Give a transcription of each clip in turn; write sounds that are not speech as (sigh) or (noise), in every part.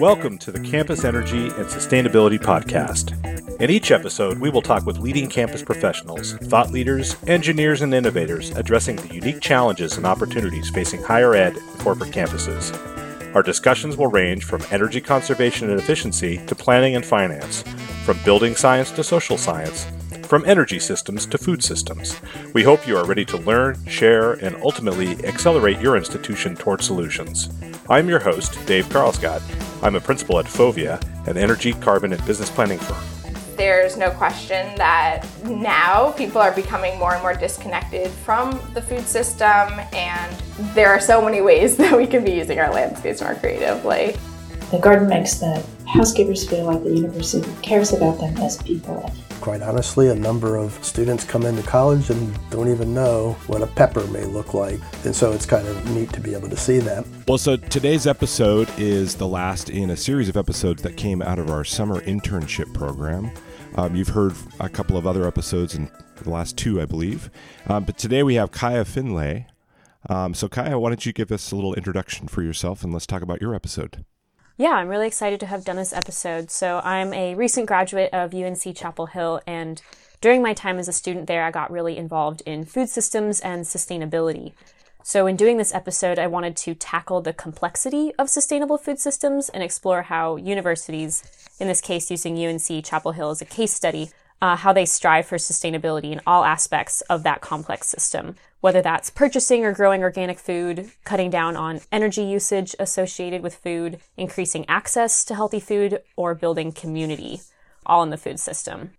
Welcome to the Campus Energy and Sustainability Podcast. In each episode, we will talk with leading campus professionals, thought leaders, engineers, and innovators addressing the unique challenges and opportunities facing higher ed and corporate campuses. Our discussions will range from energy conservation and efficiency to planning and finance, from building science to social science, from energy systems to food systems. We hope you are ready to learn, share, and ultimately accelerate your institution toward solutions. I'm your host, Dave Karlsgodt. I'm a principal at Fovea, an energy, carbon, and business planning firm. There's no question that now people are becoming more and more disconnected from the food system, and there are so many ways (laughs) that we can be using our landscapes more creatively. The garden makes the housekeepers feel like the university cares about them as people. Quite honestly, a number of students come into college and don't even know what a pepper may look like. And so it's kind of neat to be able to see that. Well, so today's episode is the last in a series of episodes that came out of our summer internship program. Um, you've heard a couple of other episodes in the last two, I believe. Um, but today we have Kaya Finlay. Um, so, Kaya, why don't you give us a little introduction for yourself and let's talk about your episode? Yeah, I'm really excited to have done this episode. So, I'm a recent graduate of UNC Chapel Hill, and during my time as a student there, I got really involved in food systems and sustainability. So, in doing this episode, I wanted to tackle the complexity of sustainable food systems and explore how universities, in this case using UNC Chapel Hill as a case study, uh, how they strive for sustainability in all aspects of that complex system, whether that's purchasing or growing organic food, cutting down on energy usage associated with food, increasing access to healthy food, or building community, all in the food system.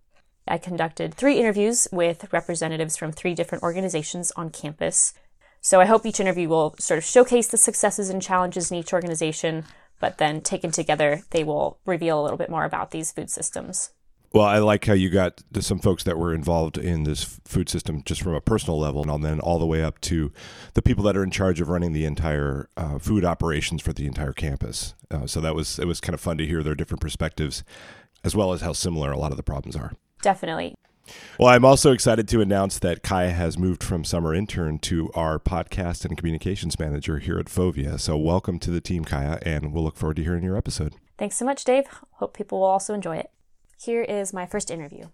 I conducted three interviews with representatives from three different organizations on campus. So I hope each interview will sort of showcase the successes and challenges in each organization, but then taken together, they will reveal a little bit more about these food systems. Well, I like how you got some folks that were involved in this food system just from a personal level, and then all the way up to the people that are in charge of running the entire uh, food operations for the entire campus. Uh, so that was it was kind of fun to hear their different perspectives, as well as how similar a lot of the problems are. Definitely. Well, I'm also excited to announce that Kaya has moved from summer intern to our podcast and communications manager here at Fovea. So, welcome to the team, Kaya, and we'll look forward to hearing your episode. Thanks so much, Dave. Hope people will also enjoy it. Here is my first interview.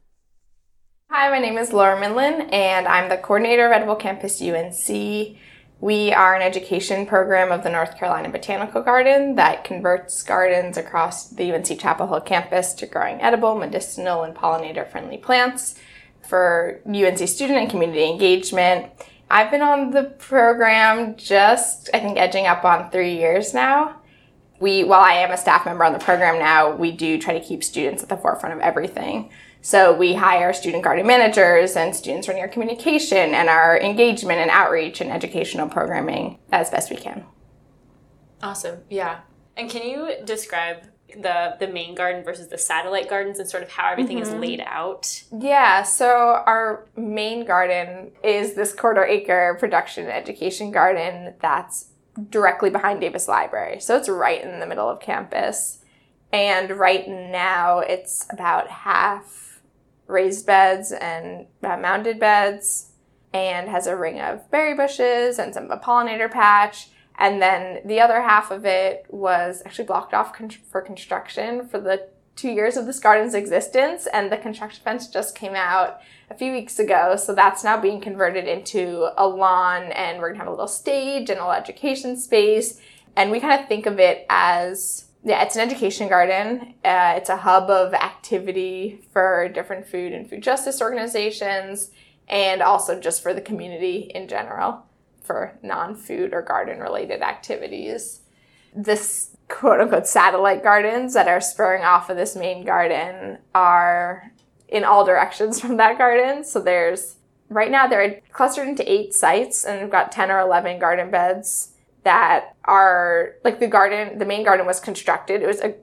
Hi, my name is Laura Minlin, and I'm the coordinator of Edible Campus UNC. We are an education program of the North Carolina Botanical Garden that converts gardens across the UNC Chapel Hill campus to growing edible, medicinal, and pollinator friendly plants for UNC student and community engagement. I've been on the program just, I think, edging up on three years now we, while I am a staff member on the program now, we do try to keep students at the forefront of everything. So we hire student garden managers and students running our communication and our engagement and outreach and educational programming as best we can. Awesome. Yeah. And can you describe the the main garden versus the satellite gardens and sort of how everything mm-hmm. is laid out? Yeah, so our main garden is this quarter acre production education garden that's directly behind Davis Library. So it's right in the middle of campus. And right now it's about half raised beds and uh, mounded beds and has a ring of berry bushes and some a pollinator patch. And then the other half of it was actually blocked off con- for construction for the two years of this garden's existence. And the construction fence just came out a few weeks ago. So that's now being converted into a lawn and we're gonna have a little stage and a little education space. And we kind of think of it as yeah, it's an education garden. Uh, it's a hub of activity for different food and food justice organizations and also just for the community in general for non food or garden related activities. This quote unquote satellite gardens that are spurring off of this main garden are in all directions (laughs) from that garden. So there's right now they're clustered into eight sites and we've got 10 or 11 garden beds that are like the garden the main garden was constructed it was a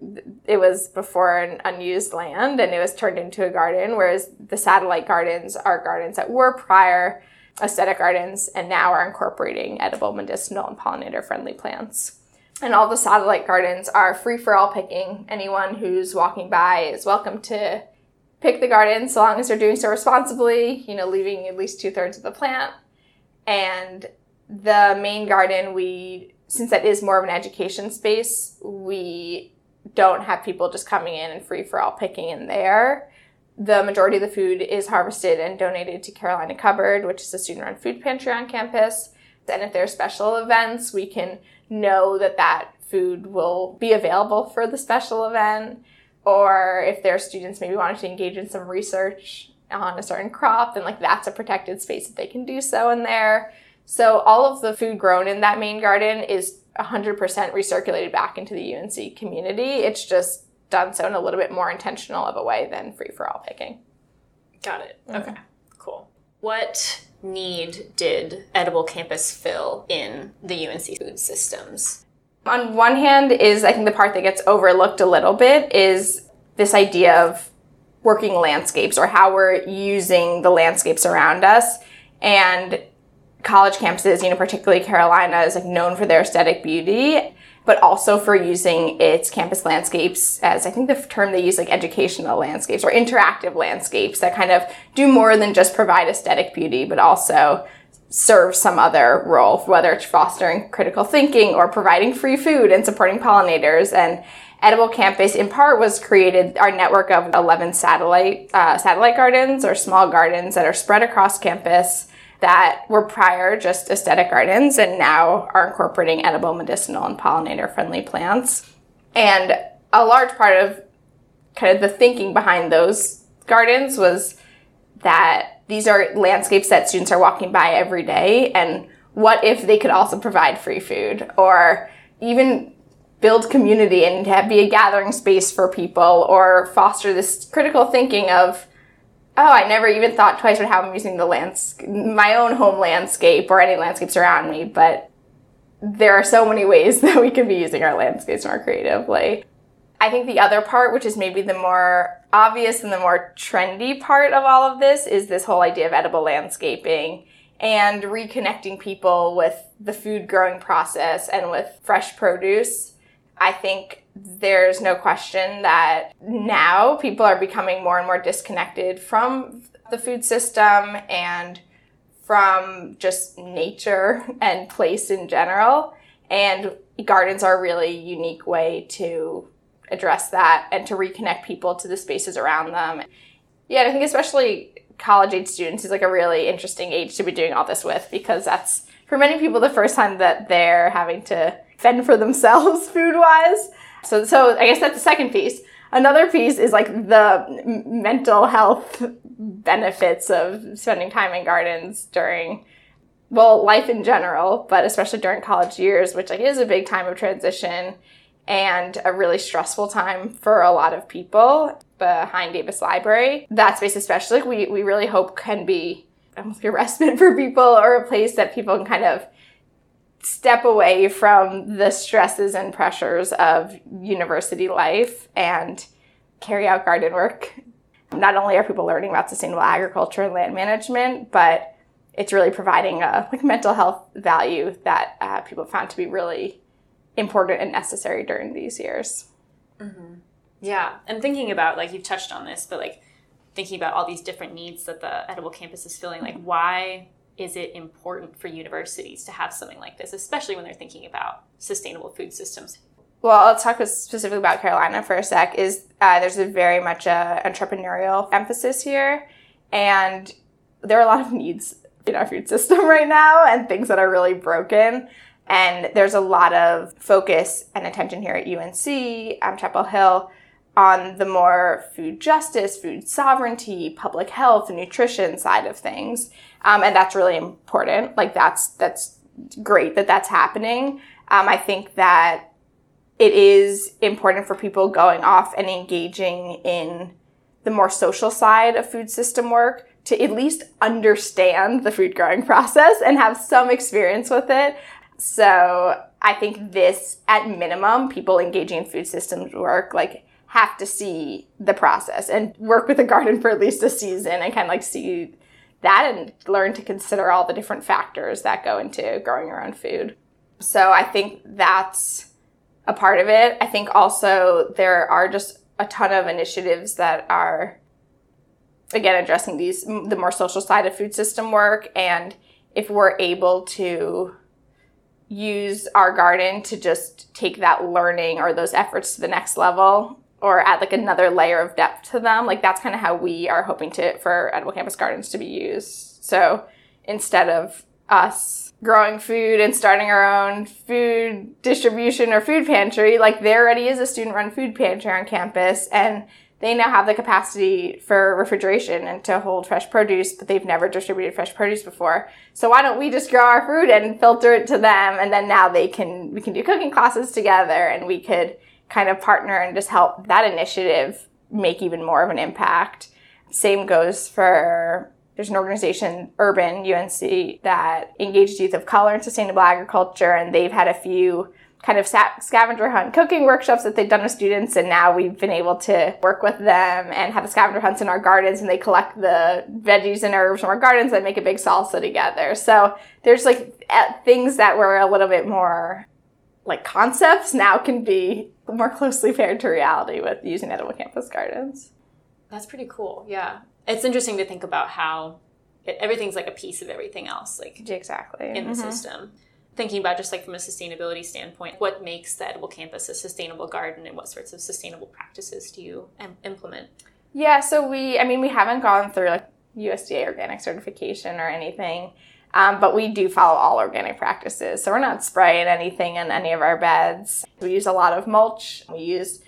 it was before an unused land and it was turned into a garden whereas the satellite gardens are gardens that were prior aesthetic gardens and now are incorporating edible medicinal and pollinator friendly plants and all the satellite gardens are free for all picking anyone who's walking by is welcome to pick the garden so long as they're doing so responsibly, you know, leaving at least two thirds of the plant. And the main garden, we, since that is more of an education space, we don't have people just coming in and free for all picking in there. The majority of the food is harvested and donated to Carolina Cupboard, which is a student run food pantry on campus. And if there are special events, we can know that that food will be available for the special event. Or if there are students maybe wanting to engage in some research on a certain crop, then like that's a protected space that they can do so in there. So all of the food grown in that main garden is 100% recirculated back into the UNC community. It's just done so in a little bit more intentional of a way than free for all picking. Got it. Mm-hmm. Okay, cool. What need did Edible Campus fill in the UNC food systems? On one hand, is I think the part that gets overlooked a little bit is this idea of working landscapes or how we're using the landscapes around us. And college campuses, you know, particularly Carolina, is like known for their aesthetic beauty, but also for using its campus landscapes as I think the term they use like educational landscapes or interactive landscapes that kind of do more than just provide aesthetic beauty, but also serve some other role, whether it's fostering critical thinking or providing free food and supporting pollinators. And Edible Campus, in part, was created our network of 11 satellite uh, satellite gardens or small gardens that are spread across campus that were prior just aesthetic gardens and now are incorporating edible, medicinal, and pollinator friendly plants. And a large part of kind of the thinking behind those gardens was that these are landscapes that students are walking by every day. And what if they could also provide free food or even build community and have, be a gathering space for people or foster this critical thinking of oh, I never even thought twice about how I'm using the lands, my own home landscape or any landscapes around me, but there are so many ways (laughs) that we could be using our landscapes more creatively. I think the other part, which is maybe the more obvious and the more trendy part of all of this, is this whole idea of edible landscaping and reconnecting people with the food growing process and with fresh produce. I think there's no question that now people are becoming more and more disconnected from the food system and from just nature (laughs) and place in general. And gardens are a really unique way to address that and to reconnect people to the spaces around them. Yeah, I think especially college age students is like a really interesting age to be doing all this with because that's for many people the first time that they're having to fend for themselves (laughs) food wise. So, so I guess that's the second piece. Another piece is like the mental health benefits of spending time in gardens during, well, life in general, but especially during college years, which like is a big time of transition and a really stressful time for a lot of people behind Davis Library. That space especially, we, we really hope can be almost a (laughs) respite for people or a place that people can kind of step away from the stresses and pressures of university life and carry out garden work. Not only are people learning about sustainable agriculture and land management, but it's really providing a like mental health value that uh, people found to be really important and necessary during these years. Mm-hmm. Yeah, and thinking about like you've touched on this, but like thinking about all these different needs that the edible campus is filling, like why is it important for universities to have something like this, especially when they're thinking about sustainable food systems? Well, I'll talk specifically about Carolina for a sec. Is uh, there's a very much a entrepreneurial emphasis here, and there are a lot of needs in our food system (laughs) right now, and things that are really broken. And there's a lot of focus and attention here at UNC, um, Chapel Hill, on the more food justice, food sovereignty, public health, nutrition side of things. Um, and that's really important. Like that's, that's great that that's happening. Um, I think that it is important for people going off and engaging in the more social side of food system work to at least understand the food growing (laughs) process and have some experience with it. So I think this, at minimum, people engaging in food systems work, like have to see the process and work with a garden for at least a season and kind of like see that and learn to consider all the different factors that go into growing your own food. So I think that's a part of it. I think also there are just a ton of initiatives that are again addressing these the more social side of food system work and if we're able to use our garden to just take that learning or those efforts to the next level or add like another layer of depth to them. Like that's kind of how we are hoping to for Edible Campus Gardens to be used. So instead of us growing food and starting our own food distribution or food pantry, like there already is a student run food pantry on campus and they now have the capacity for refrigeration and to hold fresh produce, but they've never distributed fresh produce before. So why don't we just grow our food and filter it to them and then now they can we can do cooking classes together and we could kind of partner and just help that initiative make even more of an impact. Same goes for there's an organization, Urban UNC, that engages youth of color in sustainable agriculture, and they've had a few kind of scavenger hunt cooking workshops that they've done with students and now we've been able to work with them and have the scavenger hunts in our gardens and they collect the veggies and herbs from our gardens and make a big salsa together so there's like things that were a little bit more like concepts now can be more closely paired to reality with using edible campus gardens that's pretty cool yeah it's interesting to think about how it, everything's like a piece of everything else like exactly in the mm-hmm. system thinking about just like from a sustainability standpoint, what makes the Edible Campus a sustainable garden and what sorts of sustainable practices do you Im- implement? Yeah, so we, I mean, we haven't gone through like USDA organic certification or anything, um, but we do follow all organic practices. So we're not spraying anything in any of our beds. We use a lot of mulch. We use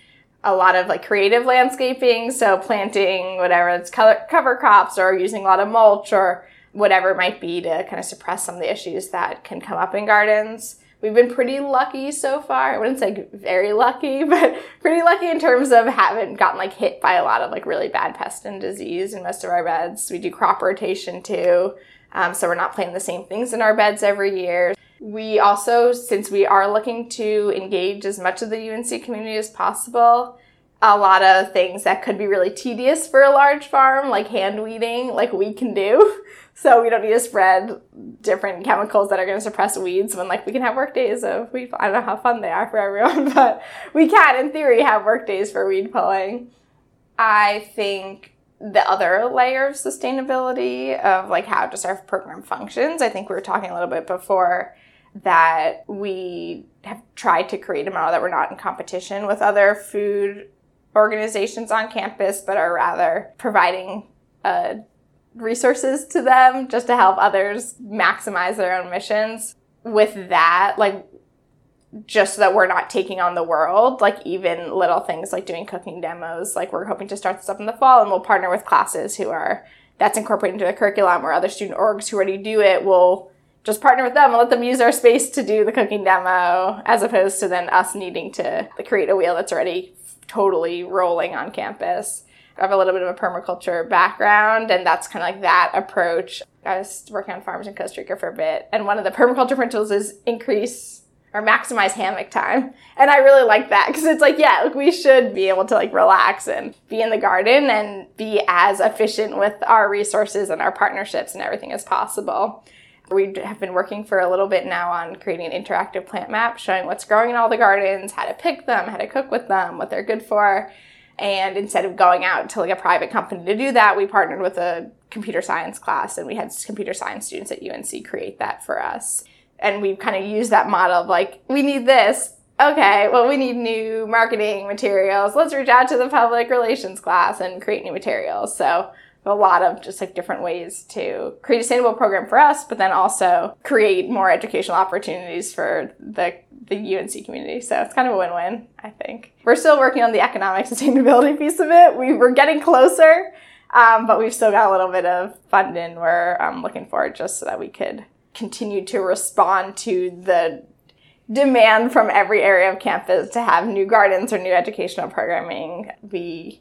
a lot of like creative landscaping, so planting whatever it's color, cover crops or using a lot of mulch or whatever it might be to kind of suppress some of the issues that can come up in gardens. We've been pretty lucky so far. I wouldn't say very lucky, (laughs) but pretty lucky in terms of haven't gotten like hit by a lot of like really bad pest and disease in most of our beds. We do crop rotation too. Um, so we're not planting the same things in our beds every year. We also, since we are looking to engage as much of the UNC community as possible, a lot of things that could be really tedious for a large farm, like hand weeding, like we can do. (laughs) So we don't need to spread different chemicals that are going to suppress weeds when like we can have work days of weed. I don't know how fun they are for everyone, (laughs) but we can in theory have work days for weed pulling. I think the other layer of sustainability of like how just our program functions. I think we were talking a little bit before that we have tried to create a model that we're not in competition with other food organizations on campus, but are rather providing a resources to them just to help others maximize their own missions. With that, like, just so that we're not taking on the world, like even little things like doing cooking demos. Like we're hoping to start this up in the fall and we'll partner with classes who are that's incorporated into the curriculum or other student orgs who already do it. We'll just partner with them and let them use our space to do the cooking demo as opposed to then us needing to create a wheel that's already totally rolling on campus. I have a little bit of a permaculture background, and that's kind of like that approach. I was working on farms in Costa Rica for a bit, and one of the permaculture principles is increase or maximize hammock time. And I really like that because it's like, yeah, like we should be able to like relax and be in the garden and be as efficient with our resources and our partnerships and everything as possible. We have been working for a little bit now on creating an interactive plant map showing what's growing in all the gardens, how to pick them, how to cook with them, what they're good for. And instead of going out to like a private company to do that, we partnered with a computer science class and we had computer science students at UNC create that for us. And we've kind of used that model of like, we need this. Okay, well, we need new marketing materials. Let's reach out to the public relations class and create new materials. So a lot of just like different ways to create a sustainable program for us, but then also create more educational opportunities for the the UNC community. So it's kind of a win-win, I think. We're still working on the economic (laughs) sustainability piece of it. We were getting closer, um, but we've still got a little bit of funding. We're um, looking forward just so that we could continue to respond to the demand from every area of campus to have new gardens or new educational programming. We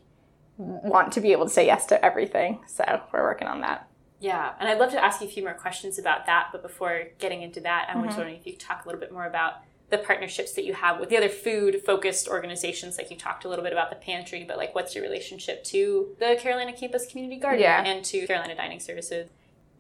want to be able to say yes to everything. So we're working on that. Yeah, and I'd love to ask you a few more questions about that. But before getting into that, I mm-hmm. was wondering if you could talk a little bit more about the partnerships that you have with the other food focused organizations. Like you talked a little bit about the pantry, but like what's your relationship to the Carolina Campus Community Garden yeah. and to Carolina Dining Services?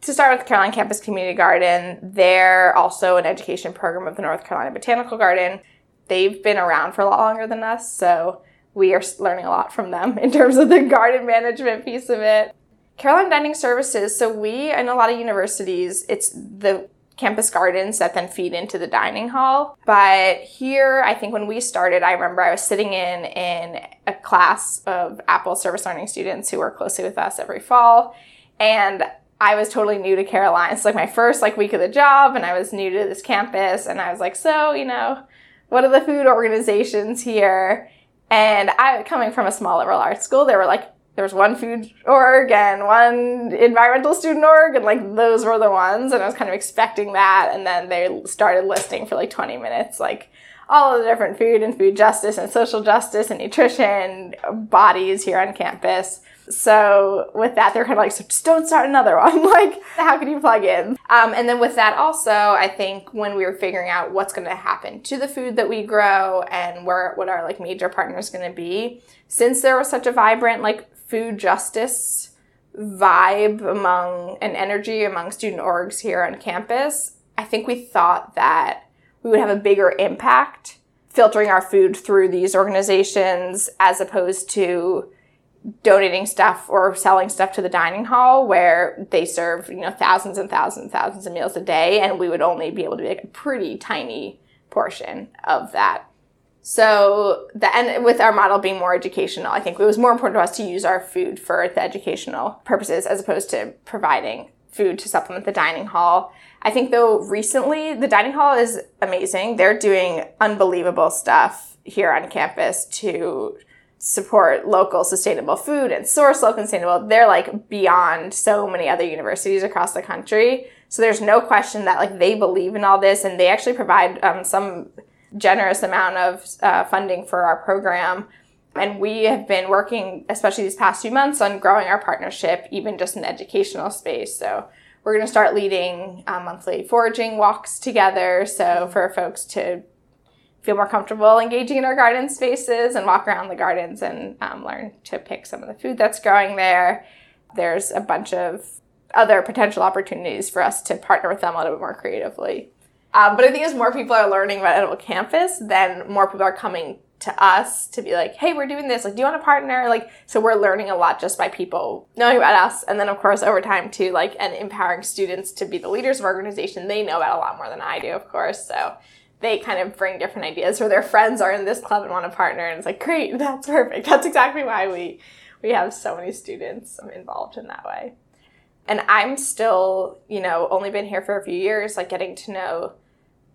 To start with Carolina Campus Community Garden, they're also an education program of the North Carolina Botanical Garden. They've been around for a lot longer than us, so we are learning a lot from them (laughs) in terms of the garden management piece of it. Carolina Dining Services, so we, in a lot of universities, it's the campus gardens that then feed into the dining hall. But here, I think when we started, I remember I was sitting in in a class of APPLES service learning students who work closely with us every fall, and I was totally new to Carolina. It's like my first like week of the job, and I was new to this campus, and I was like, so you know, what are the food organizations here? And I, coming from a small liberal arts school, there were like there was one food org and one environmental student org, and like those were the ones. And I was kind of expecting that, and then they started listing for like 20 minutes, like all of the different food and food justice and social justice and nutrition bodies here on campus. So with that, they're kind of like, so just don't start another one. (laughs) like, how can you plug in? Um, and then with that also, I think when we were figuring out what's going to happen to the food that we grow and where what our like major partners going to be, since there was such a vibrant like food justice vibe among an energy among student orgs here on campus, I think we thought that we would have a bigger impact filtering our food through these organizations as opposed to donating stuff or selling stuff to the dining hall where they serve you know thousands and thousands and thousands of meals a day and we would only be able to make a pretty tiny portion of that so the and with our model being more educational, I think it was more important to us to use our food for the educational purposes as opposed to providing food to supplement the dining hall. I think though recently the dining hall is amazing. They're doing unbelievable stuff here on campus to support local sustainable food and source local sustainable. They're like beyond so many other universities across the country. So there's no question that like they believe in all this and they actually provide um, some generous amount of uh, funding for our program. And we have been working, especially these past few months, on growing our partnership, even just in the educational space. So we're going to start leading uh, monthly foraging walks together. So for folks to feel more comfortable engaging in our garden spaces and walk around the gardens and um, learn to pick some of the food that's growing there. There's a bunch of other potential opportunities for us to partner with them a little bit more creatively. Um, but I think as more people are learning about Edible Campus, then more people are coming to us to be like, hey, we're doing this. Like, do you want to partner? Like, so we're learning a lot just by people knowing about us. And then, of course, over time, too, like, and empowering students to be the leaders of our organization. They know about a lot more than I do, of course. So they kind of bring different ideas or their friends are in this club and want to partner. And it's like, great, (laughs) that's perfect. That's exactly why we, we have so many students involved in that way. And I'm still, you know, only been here for a few years, like getting to know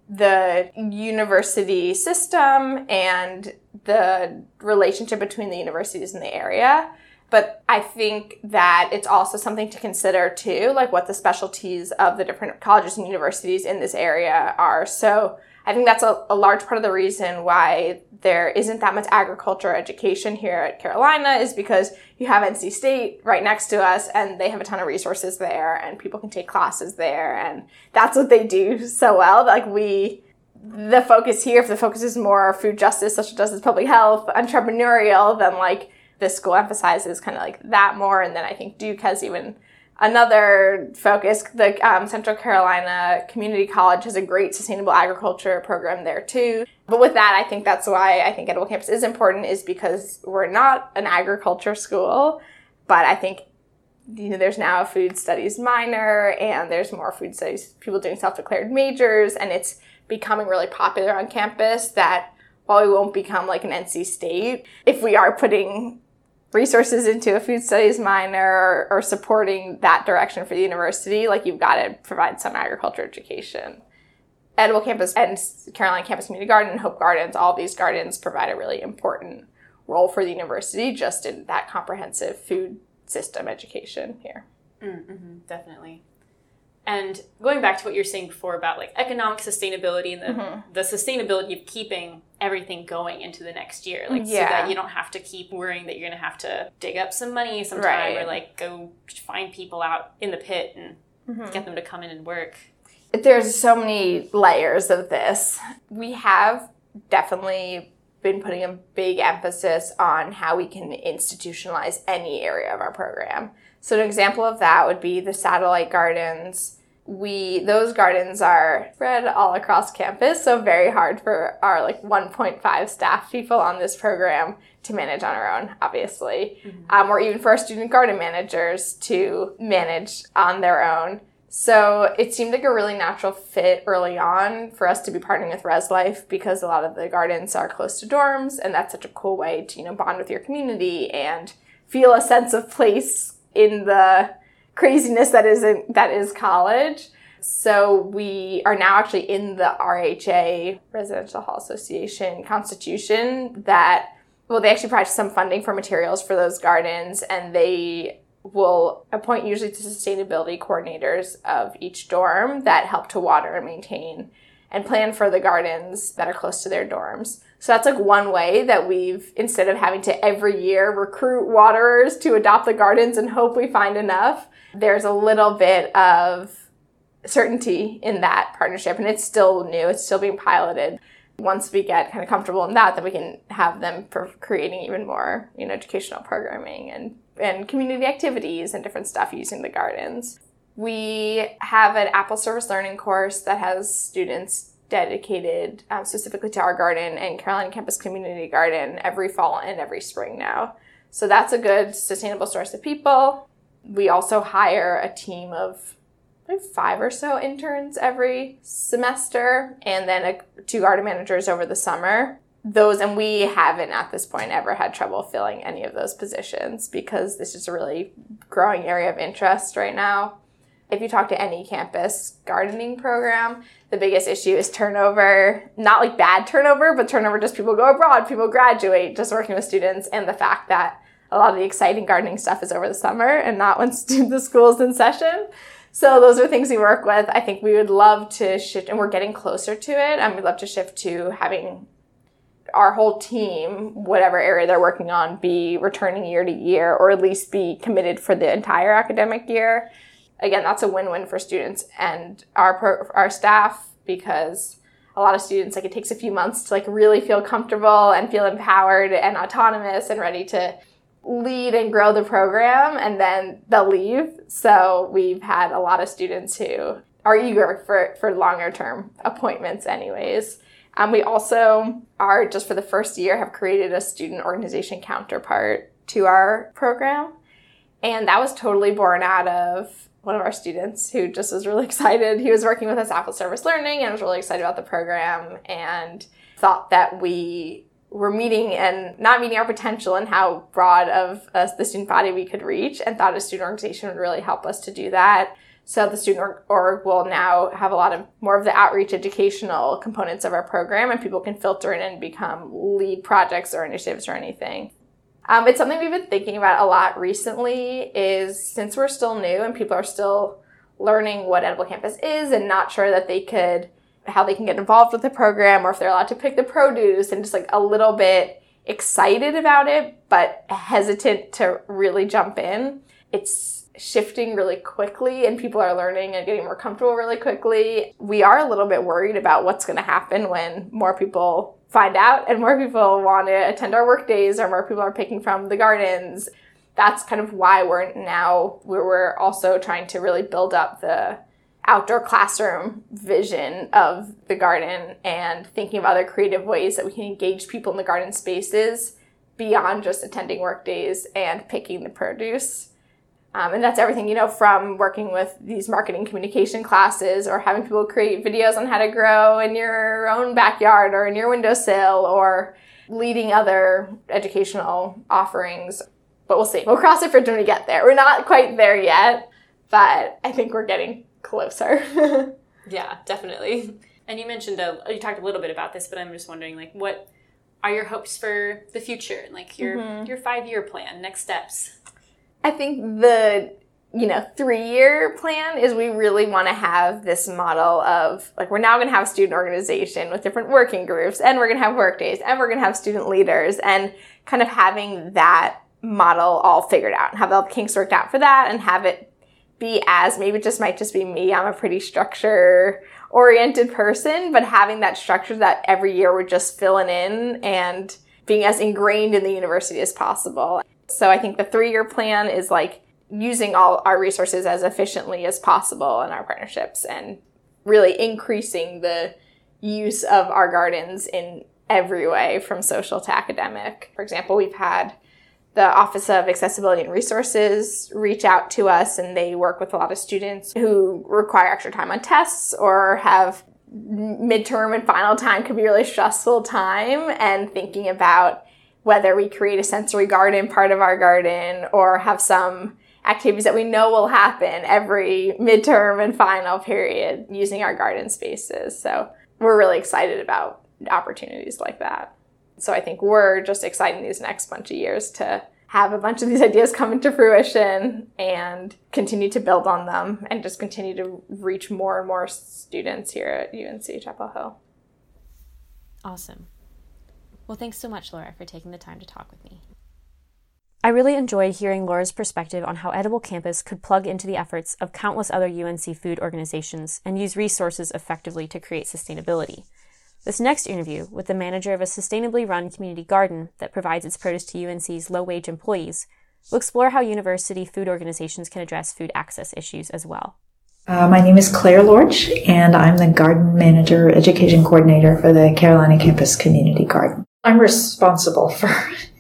the university system and the relationship between the universities in the area. But I think that it's also something to consider too, like what the specialties of the different colleges and universities in this area are. So I think that's a, a, large part of the reason why there isn't that much agriculture education here at Carolina is because you have NC State right next to us and they have a ton of resources there and people can take classes there and that's what they do so well. Like we, the focus here, if the focus is more food justice, social justice, public health, entrepreneurial, then like this school emphasizes kind of like that more. And then I think Duke has even Another focus, the um, Central Carolina Community College has a great sustainable agriculture program there too. But with that, I think that's why I think Edible Campus is important is because we're not an agriculture school, but I think you know, there's now a food studies minor and there's more food studies people doing self-declared majors and it's becoming really popular on campus that while we won't become like an NC State, if we are putting resources into a food studies minor or, or supporting that direction for the university, like you've got to provide some agriculture education. Edible Campus and Carolina Campus Community Garden Hope Gardens, all these gardens provide a really important role for the university just in that comprehensive food system education here. Mm-hmm, definitely. And going back to what you were saying before about like economic sustainability and the, mm-hmm. the sustainability of keeping everything going into the next year, like yeah. so that you don't have to keep worrying that you're going to have to dig up some money sometime right. or like go find people out in the pit and mm-hmm. get them to come in and work. There's so many layers of this. We have definitely been putting a big emphasis on how we can institutionalize any area of our program. So an example of that would be the satellite gardens. We those gardens are spread all across campus, so very hard for our like 1.5 staff people on this program to manage on our own, obviously, mm-hmm. um, or even for our student garden managers to manage on their own. So it seemed like a really natural fit early on for us to be partnering with Res Life because a lot of the gardens are close to dorms, and that's such a cool way to you know bond with your community and feel a sense of place in the craziness that is in, that is college. So we are now actually in the RHA Residential Hall Association constitution that well they actually provide some funding for materials for those gardens and they will appoint usually to sustainability coordinators of each dorm that help to water and maintain and plan for the gardens that are close to their dorms. So that's like one way that we've, instead of having to every year recruit waterers to adopt the gardens and hope we find enough, there's a little bit of certainty in that partnership. And it's still new, it's still being piloted. Once we get kind of comfortable in that, then we can have them for creating even more, you know, educational programming and and community activities and different stuff using the gardens. We have an APPLES Service Learning course that has students dedicated um, specifically to our garden and Carolina Campus Community Garden every fall and every spring now. So that's a good sustainable source of people. We also hire a team of five or so interns every semester and then a, two garden managers over the summer those and we haven't at this point ever had trouble filling any of those positions because this is a really growing area of interest right now if you talk to any campus gardening program the biggest issue is turnover. Not like bad turnover but turnover just people go abroad people graduate just working with students and the fact that a lot of the exciting gardening stuff is over the summer and not when (laughs) the school's in session. So those are things we work with. I think we would love to shift and we're getting closer to it and we'd love to shift to having our whole team, whatever area they're working on, be returning year to year or at least be committed for the entire academic year. Again, that's a win-win for students and our pro- our staff because a lot of students like it takes a few months to like really feel comfortable and feel empowered and autonomous and ready to lead and grow the program and then they'll leave. So we've had a lot of students who are eager for, for longer term appointments anyways. Um, we also are, just for the first year, have created a student organization counterpart to our program. And that was totally born out of one of our students who just was really (laughs) excited. He was working with us APPLES Service Learning and was really excited about the program and thought that we were meeting and not meeting our potential and how broad of the student body we could reach and thought a student organization would really help us to do that. So the student org will now have a lot of more of the outreach educational components of our program, and people can filter in and become lead projects or initiatives or anything. Um, it's something we've been thinking about a lot recently. Is since we're still new and people are still learning what Edible Campus is and not sure that they could how they can get involved with the program or if they're allowed to pick the produce and just like a little bit excited about it but hesitant to really jump in. It's shifting really quickly and people are learning and getting more comfortable really quickly. We are a little bit worried about what's going to happen when more people find out and more people want to attend our work days or more people are picking from the gardens. That's kind of why we're now we're also trying to really build up the outdoor classroom vision of the garden and thinking of other creative ways that we can engage people in the garden spaces beyond just attending work days and picking the produce. Um, and that's everything, you know, from working with these marketing communication classes or having people create videos on how to grow in your own backyard or in your windowsill or leading other educational offerings. But we'll see. We'll cross it bridge when we get there. We're not quite there yet, but I think we're getting closer. (laughs) yeah, definitely. And you mentioned, a, you talked a little bit about this, but I'm just wondering, like, what are your hopes for the future? Like your mm-hmm. your five year plan, next steps? I think the you know three year plan is we really want to have this model of like we're now going to have a student organization with different working groups and we're going to have work days and we're going to have student leaders and kind of having that model all figured out and have all the kinks worked out for that and have it be as maybe it just might just be me i'm a pretty structure oriented person but having that structure that every year we're just filling in and being as ingrained in the university as possible so I think the three year plan is like using all our resources as efficiently as possible in our partnerships and really increasing the use of our gardens in every way from social to academic. For example, we've had the Office of Accessibility and Resources reach out to us and they work with a lot of students who require extra time on tests or have midterm and final time could be really stressful time and thinking about whether we create a sensory garden part of our garden or have some activities that we know will happen every midterm and final period using our garden spaces. So we're really excited about opportunities like that. So I think we're just excited these next bunch of years to have a bunch of these ideas come into fruition and continue to build on them and just continue to reach more and more students here at UNC Chapel Hill. Awesome. Well, thanks so much, Laura, for taking the time to talk with me. I really enjoyed hearing Laura's perspective on how Edible Campus could plug into the efforts of countless other UNC food organizations and use resources effectively to create sustainability. This next interview with the manager of a sustainably run community garden that provides its produce to UNC's low wage employees will explore how university food organizations can address food access issues as well. Uh, my name is Claire Lorch, and I'm the garden manager, education coordinator for the Carolina Campus Community Garden. I'm responsible (laughs) for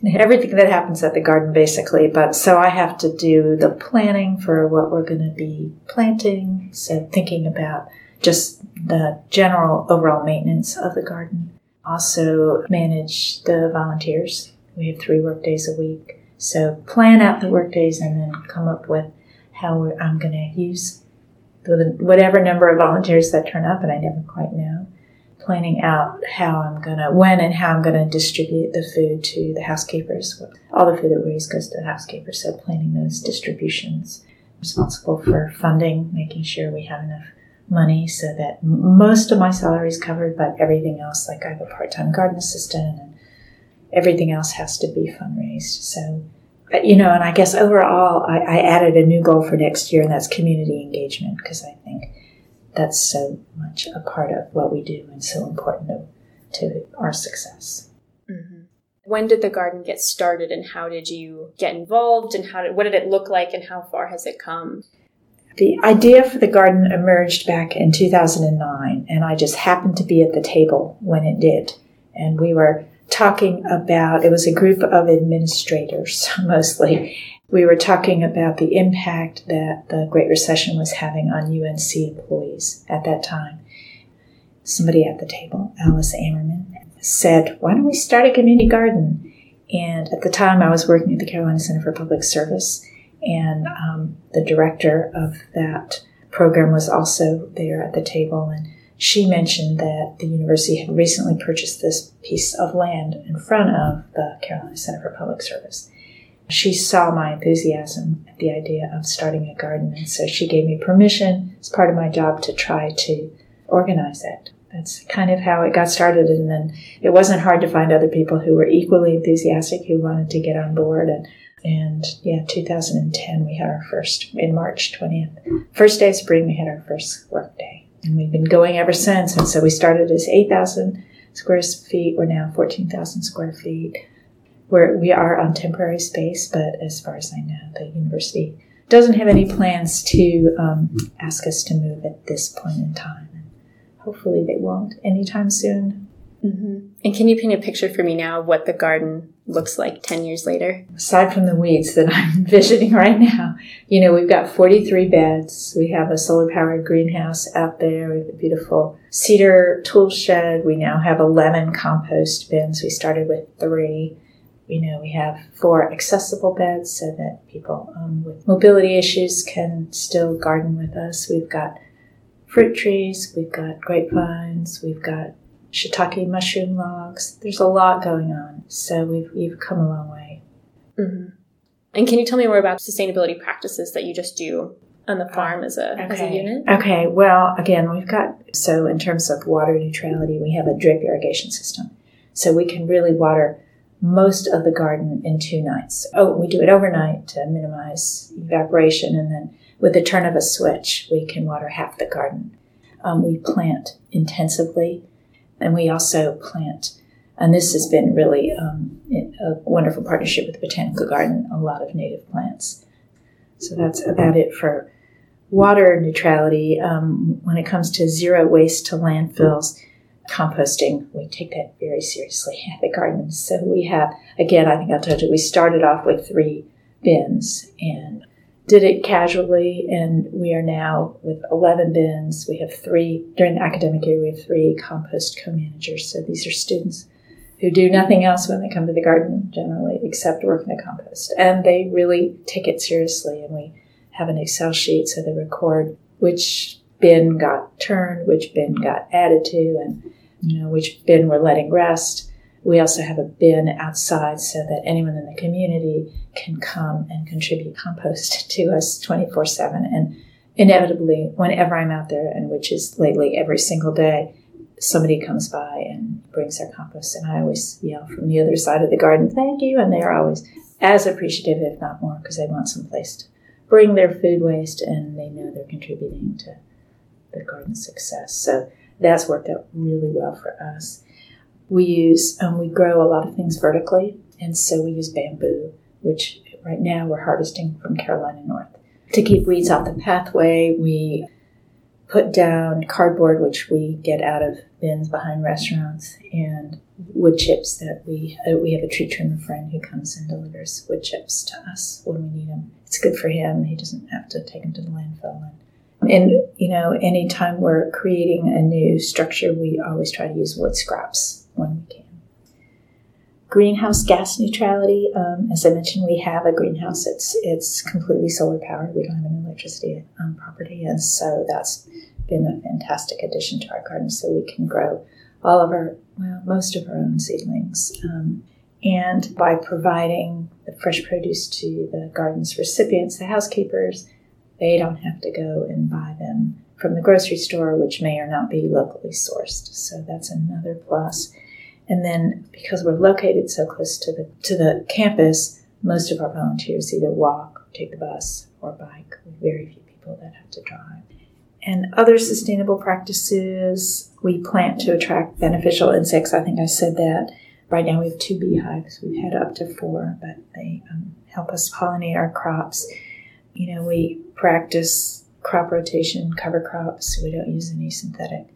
everything that happens at the garden basically, but so I have to do the planning for what we're going to be planting, so thinking about just the general overall maintenance of the garden. Also manage the volunteers. We have three work days a week. So plan out the work days and then come up with how I'm going to use the, whatever number of volunteers that turn up, and I never quite know planning out how I'm gonna, when and how I'm gonna distribute the food to the housekeepers. All the food that we use goes to the housekeepers, so planning those distributions. Responsible for funding, making sure we have enough money so that most of my salary is covered, but everything else, like I have a part-time garden assistant and everything else has to be fundraised. So, you know, and I guess overall, I, I added a new goal for next year, and that's community engagement, because I think that's so much a part of what we do and so important to, our success. Mm-hmm. When did the garden get started, and how did you get involved, and how did, what did it look like, and how far has it come? The idea for the garden emerged back in 2009, and I just happened to be at the table when it did. And we were talking about it was a group of administrators (laughs) mostly, we were talking about the impact that the Great Recession was having on UNC employees at that time. Somebody at the table, Alice Ammerman, said, Why don't we start a community garden? And at the time, I was working at the Carolina Center for Public Service, and um, the director of that program was also there at the table. And she mentioned that the university had recently purchased this piece of land in front of the Carolina Center for Public Service she saw my enthusiasm at the idea of starting a garden, and so she gave me permission as part of my job to try to organize it. That's kind of how it got started, and then it wasn't hard to find other people who were equally enthusiastic who wanted to get on board. And and yeah, 2010 we had our first in March 20th, first day of spring we had our first work day, and we've been going ever since. And so we started as 8,000 square feet. We're now 14,000 square feet where we are on temporary space, but as far as I know, the university doesn't have any plans to um, ask us to move at this point in time. Hopefully, they won't anytime soon. Mm-hmm. And can you paint a picture for me now of what the garden looks like 10 years later? Aside from the weeds that (laughs) I'm envisioning right now, you know, we've got 43 beds. We have a solar powered greenhouse out there. We have a beautiful cedar tool shed. We now have 11 compost bins. We started with three you know, we have four accessible beds so that people um, with mobility issues can still garden with us. We've got fruit trees, we've got grapevines, we've got shiitake mushroom logs. There's a lot going on, so we've we've come a long way. Mm-hmm. And can you tell me more about sustainability practices that you just do on the farm as a, okay. as a unit? Okay, well, again, we've got, so in terms of water neutrality, we have a drip irrigation system. So we can really water most of the garden in two nights. Oh, we do it overnight to minimize evaporation, and then with the turn of a switch, we can water half the garden. Um, we plant intensively, and we also plant, and this has been really um, a wonderful partnership with the Botanical Garden, a lot of native plants. So that's about it for water neutrality. Um, when it comes to zero waste to landfills, composting, we take that very seriously (laughs) at the garden. So we have, again, I think I told you, we started off with three bins and did it casually, and we are now with 11 bins. We have three, during the academic year, we have three compost co managers. So these are students who do nothing else when they come to the garden generally except work in the compost. And they really take it seriously, and we have an Excel sheet so they record which bin got turned, which bin got added to, and you know which bin we're letting rest we also have a bin outside so that anyone in the community can come and contribute compost (laughs) to us 24 7. And inevitably, whenever I'm out there, and which is lately every single day, somebody comes by and brings their compost. And I always yell from the other side of the garden, thank you. And they are always as appreciative, if not more, because they want some place to bring their food waste and they know they're contributing to the garden's success. So that's worked out really well for us. We use, um, we grow a lot of things vertically, and so we use bamboo, which right now we're harvesting from Carolina North. To keep weeds off the pathway, we put down cardboard, which we get out of bins behind restaurants, and wood chips that we uh, we have a tree trimmer friend who comes and delivers wood chips to us when we need them. It's good for him; he doesn't have to take them to the landfill. And, and you know, anytime we're creating a new structure, we always try to use wood scraps when we can. Greenhouse gas neutrality. Um, as I mentioned, we have a greenhouse. It's it's completely solar powered. We don't have any electricity on property, and so that's been a fantastic addition to our garden. So we can grow all of our well, most of our own seedlings. Um, and by providing the fresh produce to the garden's recipients, the housekeepers, they don't have to go and buy them from the grocery store, which may or not be locally sourced. So that's another plus. And then because we're located so close to the to the campus, most of our volunteers either walk, take the bus, or bike. Very few people that have to drive. And other sustainable practices, we plant to attract beneficial insects. I think I said that. Right now we have two beehives. We've had up to four, but they um, help us pollinate our crops. You know, we practice crop rotation, cover crops. So we don't use any synthetic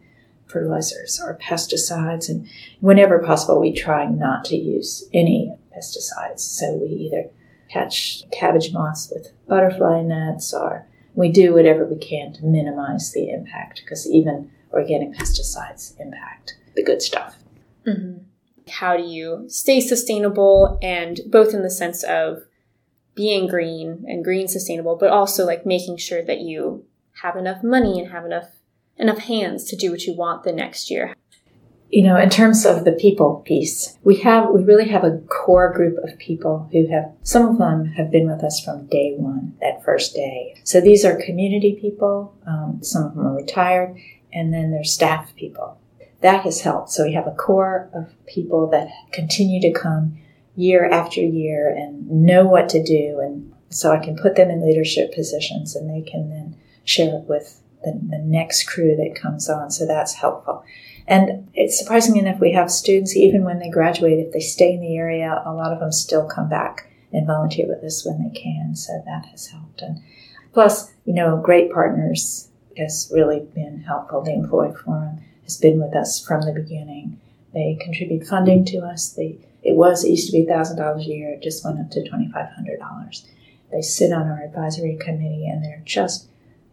fertilizers or pesticides. And whenever possible, we try not to use any pesticides. So we either catch cabbage moths with butterfly nets or we do whatever we can to minimize the impact because even organic pesticides impact the good stuff. Mm-hmm. How do you stay sustainable and both in the sense of being green and green sustainable, but also like making sure that you have enough money and have enough enough hands to do what you want the next year? You know, in terms of the people piece, we have we really have a core group of people who have some of them have been with us from day one, that first day. So these are community people. Um, some of them are retired, and then they're staff people. That has helped. So we have a core of people that continue to come year after year and know what to do, and so I can put them in leadership positions, and they can then share it with the, the next crew that comes on. So that's helpful. And it's surprising enough, we have students, even when they graduate, if they stay in the area, a lot of them still come back and volunteer with us when they can. So that has helped. And plus, you know, great partners has really been helpful. The Employee Forum has been with us from the beginning. They contribute funding to us. They it was it used to be thousand dollars a year. It just went up to twenty five hundred dollars. They sit on our advisory committee and they're just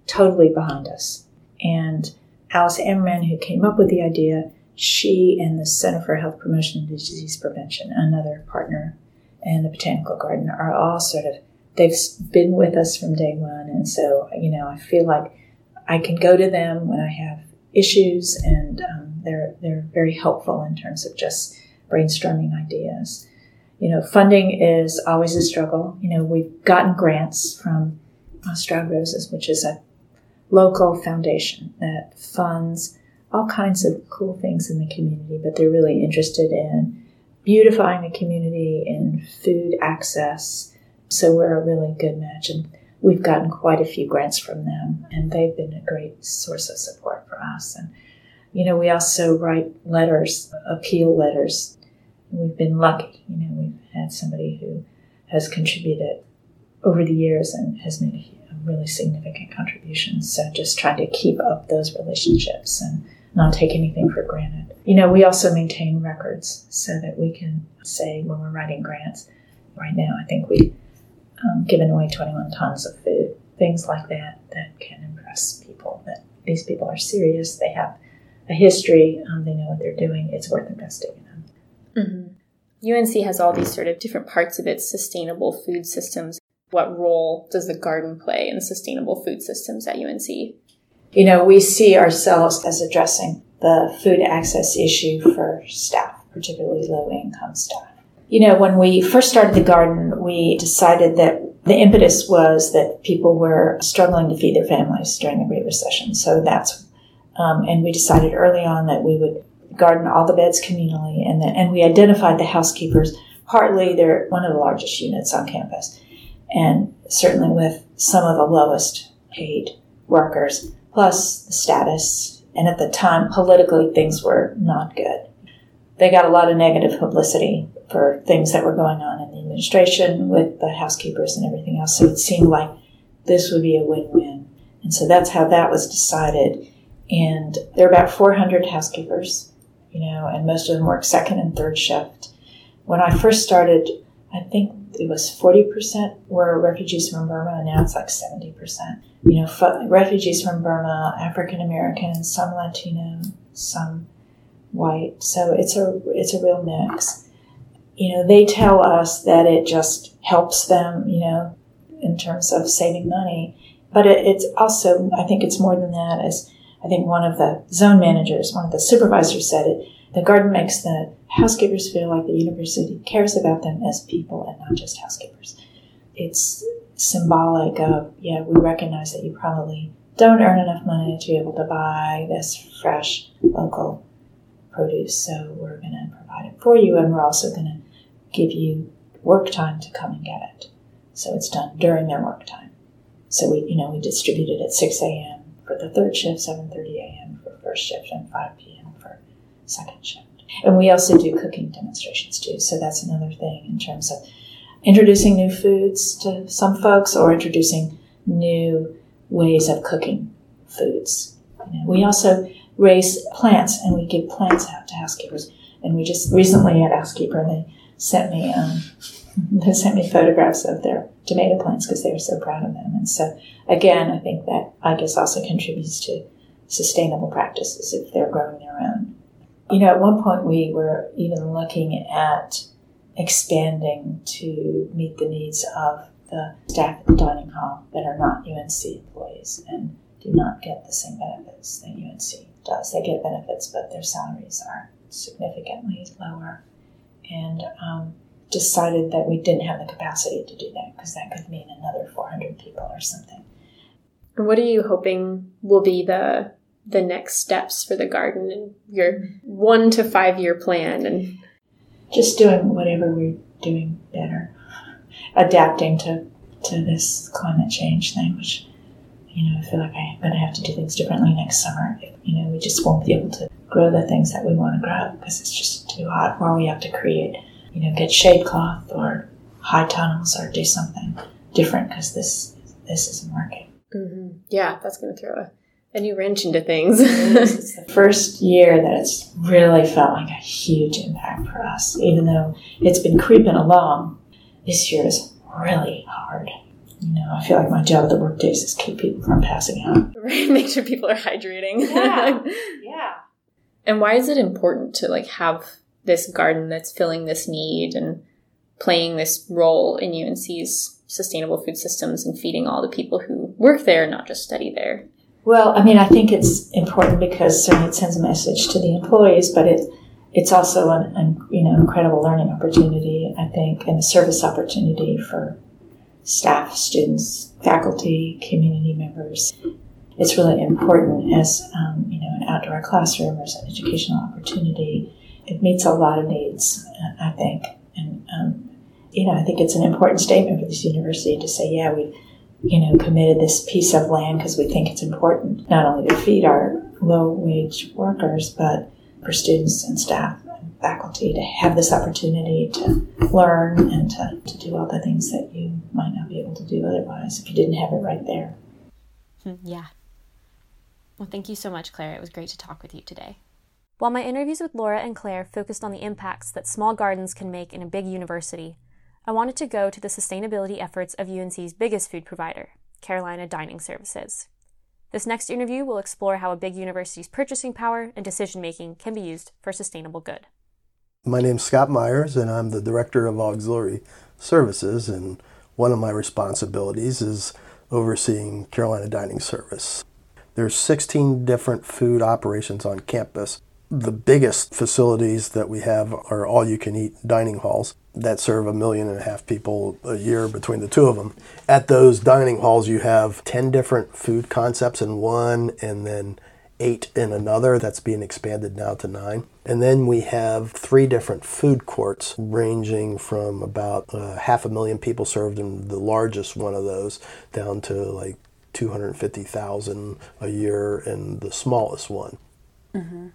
totally behind us. And Alice Ammerman, who came up with the idea, she and the Center for Health Promotion and Disease Prevention, another partner, and the Botanical Garden are all sort of, they've been with us from day one. And so, you know, I feel like I can go to them when I have issues and um, they're, they're very helpful in terms of just brainstorming ideas. You know, funding is always a struggle. You know, we've gotten grants from Strowd Roses, which is a local foundation that funds all kinds of cool things in the community, but they're really interested in beautifying the community and food access. So we're a really good match. And we've gotten quite a few grants from them, and they've been a great source of support for us. And, you know, we also write letters, appeal letters. We've been lucky. You know, we've had somebody who has contributed over the years and has made a really significant contributions. So just trying to keep up those relationships and not take anything for granted. You know, we also maintain records so that we can say when we're writing grants, right now, I think we've um, given away 21 tons of food, things like that that can impress people that these people are serious, they have a history, um, they know what they're doing, it's worth investing in them. Mm-hmm. UNC has all these sort of different parts of its sustainable food systems. What role does the garden play in sustainable food systems at UNC? You know, we see ourselves as addressing the food access issue for staff, particularly low income staff. You know, when we first started the garden, we decided that the impetus was that people were struggling to feed their families during the Great Recession. So that's, um, and we decided early on that we would garden all the beds communally, and then, and we identified the housekeepers. Partly, they're one of the largest units on campus, and certainly with some of the lowest paid workers, plus the status. And at the time, politically, things were not good. They got a lot of negative publicity for things that were going on in the administration with the housekeepers and everything else. So it seemed like this would be a win win. And so that's how that was decided. And there are about 400 housekeepers, you know, and most of them work second and third shift. When I first started, I think it was 40% were refugees from Burma, and now it's like 70%. You know, refugees from Burma, African Americans, some Latino, some white. So it's a it's a real mix. You know, they tell us that it just helps them, you know, in terms of saving money. But it, it's also, I think it's more than that. As I think one of the zone managers, one of the supervisors said it, the garden makes the housekeepers feel like the university cares about them as people and not just housekeepers. It's symbolic of, yeah, we recognize that you probably don't earn enough money to be able to buy this fresh local produce, so we're going to provide it for you, and we're also going to give you work time to come and get it. So it's done during their work time. So we, you know, we distribute it at 6 a.m. for the third shift, 7:30 a.m. for first shift, and 5 p.m. for second shift. And we also do cooking demonstrations too. So that's another thing in terms of introducing new foods to some folks or introducing new ways of cooking foods. We also raise plants and we give plants out to housekeepers. And we just recently had a housekeeper they sent me um, they sent me photographs of their tomato plants because they were so proud of them. And so again, I think that I guess also contributes to sustainable practices if they're growing their own. You know, at one point we were even looking at expanding to meet the needs of the staff at the dining hall that are not UNC employees and do not get the same benefits that UNC does. They get benefits, but their salaries are significantly lower. And um, decided that we didn't have the capacity to do that because that could mean another 400 people or something. And what are you hoping will be the the next steps for the garden and your one to five year plan and just doing whatever we're doing better, adapting to to this climate change thing, which you know I feel like I'm going to have to do things differently next summer. You know, we just won't be able to grow the things that we want to grow because it's just too hot, or we have to create, you know, get shade cloth or high tunnels or do something different because this this isn't working. Mm-hmm. Yeah, that's going to throw a a new wrench into things. (laughs) it's the first year that it's really felt like a huge impact for us, even though it's been creeping along. This year is really hard. You know, I feel like my job at the workdays is keep people from passing out. (laughs) Right, make sure people are hydrating. Yeah, (laughs) yeah. And why is it important to like have this garden that's filling this need and playing this role in UNC's sustainable food systems and feeding all the people who work there, not just study there? Well, I mean, I think it's important because certainly it sends a message to the employees, but it it's also an, an you know incredible learning opportunity, I think, and a service opportunity for staff, students, faculty, community members. It's really important as um, you know an outdoor classroom or as an educational opportunity. It meets a lot of needs, I think, and um, you know I think it's an important statement for this university to say, yeah, we you know, committed this piece of land because we think it's important not only to feed our low wage workers, but for students and staff and faculty to have this opportunity to learn and to, to do all the things that you might not be able to do otherwise if you didn't have it right there. Hmm, yeah. Well, thank you so much, Claire. It was great to talk with you today. While my interviews with Laura and Claire focused on the impacts that small gardens can make in a big university, I wanted to go to the sustainability efforts of UNC's biggest food provider, Carolina Dining Services. This next interview will explore how a big university's purchasing power and decision making can be used for sustainable good. My name's Scott Myers, and I'm the Director of Auxiliary Services, and one of my responsibilities is overseeing Carolina Dining Service. There's 16 different food operations on campus. The biggest facilities that we have are all you can eat dining halls that serve a million and a half people a year between the two of them. At those dining halls, you have 10 different food concepts in one, and then eight in another. That's being expanded now to nine. And then we have three different food courts, ranging from about uh, half a million people served in the largest one of those down to like 250,000 a year in the smallest one. Mm-hmm.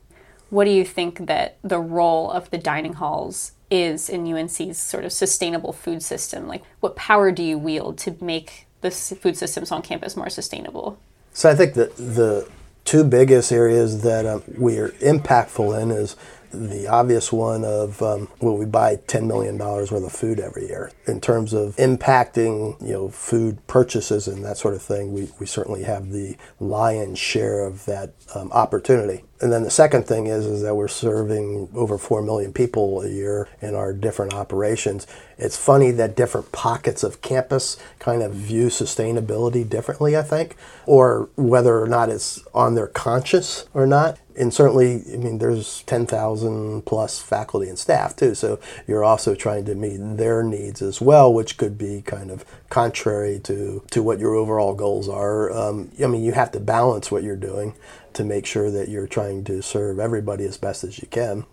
What do you think that the role of the dining halls is in UNC's sort of sustainable food system? Like, what power do you wield to make the food systems on campus more sustainable? So I think that the two biggest areas that um, we're impactful in is the obvious one of um, well, we buy $10 million worth of food every year. In terms of impacting, you know, food purchases and that sort of thing, we, we certainly have the lion's share of that um, opportunity. And then the second thing is, is that we're serving over 4 million people a year in our different operations. It's funny that different pockets of campus kind of view sustainability differently, I think, or whether or not it's on their conscious or not and certainly, I mean, there's 10,000 plus faculty and staff too. So you're also trying to meet their needs as well, which could be kind of contrary to, to what your overall goals are. Um, I mean, you have to balance what you're doing to make sure that you're trying to serve everybody as best as you can.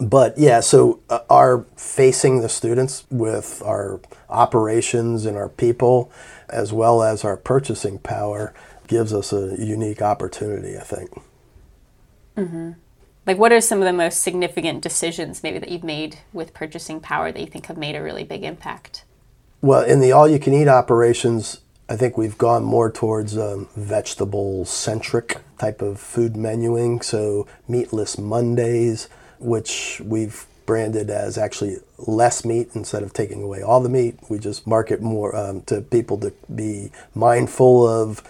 But yeah, so uh, our facing the students with our operations and our people, as well as our purchasing power, gives us a unique opportunity, I think. Mm-hmm. Like, what are some of the most significant decisions maybe that you've made with purchasing power that you think have made a really big impact? Well, in the all you can eat operations, I think we've gone more towards um, vegetable centric type of food menuing. So, meatless Mondays, which we've branded as actually less meat instead of taking away all the meat. We just market more um, to people to be mindful of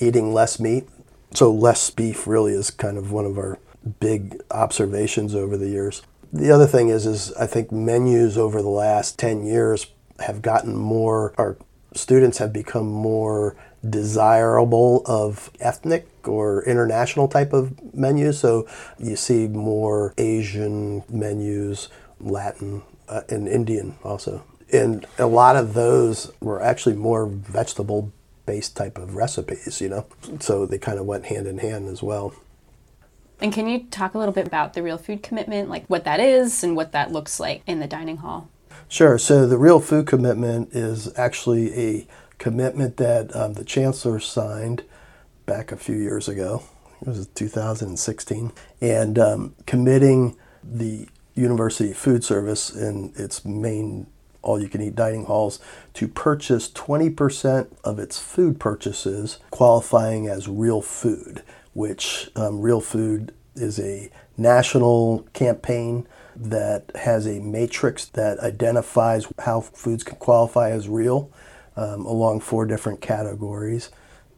eating less meat so less beef really is kind of one of our big observations over the years. The other thing is, is I think menus over the last 10 years have gotten more, our students have become more desirable of ethnic or international type of menus. So you see more Asian menus, Latin, uh, and Indian also. And a lot of those were actually more vegetable based type of recipes, you know. So they kind of went hand in hand as well. And can you talk a little bit about the real food commitment, like what that is and what that looks like in the dining hall? Sure. So the real food commitment is actually a commitment that um, the chancellor signed back a few years ago. It was 2016, and um, committing the University Food Service and its main all you can eat dining halls to purchase 20% of its food purchases qualifying as real food, which um, real food is a national campaign that has a matrix that identifies how foods can qualify as real um, along four different categories.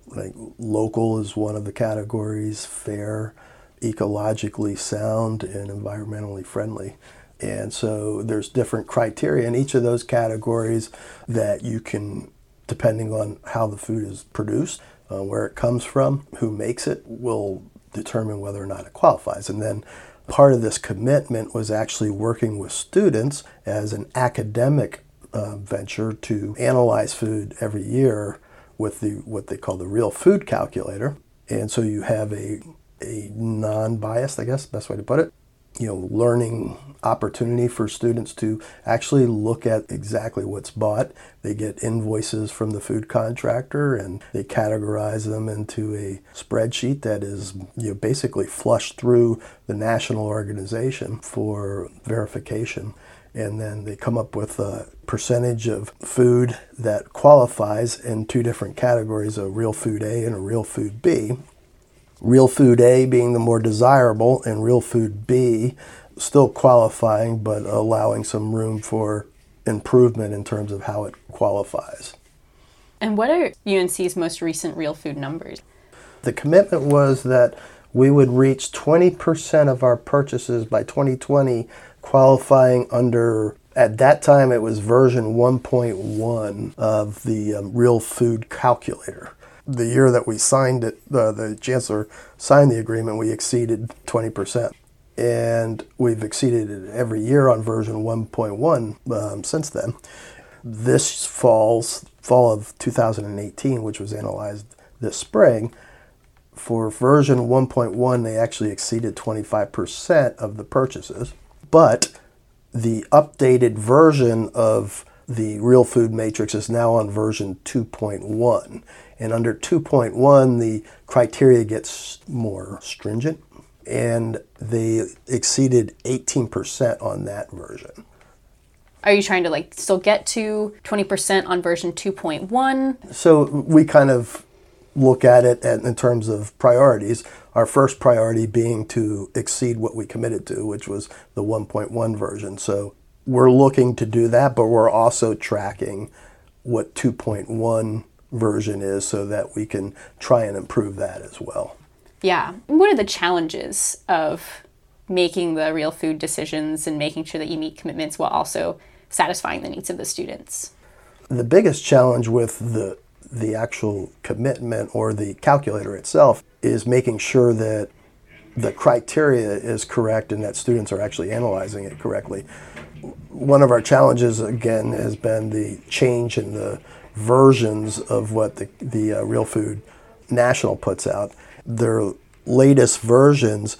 Like local is one of the categories, fair, ecologically sound, and environmentally friendly. And so there's different criteria in each of those categories that you can, depending on how the food is produced, uh, where it comes from, who makes it, will determine whether or not it qualifies. And then part of this commitment was actually working with students as an academic uh, venture to analyze food every year with the what they call the real food calculator. And so you have a a non-biased, I guess, best way to put it, you know, learning opportunity for students to actually look at exactly what's bought. They get invoices from the food contractor and they categorize them into a spreadsheet that is you know, basically flushed through the national organization for verification. And then they come up with a percentage of food that qualifies in two different categories a real food A and a real food B. Real food A being the more desirable, and real food B still qualifying, but allowing some room for improvement in terms of how it qualifies. And what are UNC's most recent real food numbers? The commitment was that we would reach 20% of our purchases by 2020 qualifying under at that time it was version 1.1 of the um, real food calculator the year that we signed it uh, the chancellor signed the agreement we exceeded 20% and we've exceeded it every year on version 1.1 um, since then. This fall's fall of 2018 which was analyzed this spring for version 1.1 they actually exceeded 25% of the purchases. But the updated version of the real food matrix is now on version 2.1 and under 2.1 the criteria gets more stringent and they exceeded 18% on that version. Are you trying to like still get to 20% on version 2.1 so we kind of look at it in terms of priorities. Our first priority being to exceed what we committed to, which was the 1.1 version. So we're looking to do that, but we're also tracking what 2.1 version is so that we can try and improve that as well. Yeah. What are the challenges of making the real food decisions and making sure that you meet commitments while also satisfying the needs of the students? The biggest challenge with the the actual commitment or the calculator itself is making sure that the criteria is correct and that students are actually analyzing it correctly. One of our challenges, again, has been the change in the versions of what the, the uh, Real Food National puts out. Their latest versions,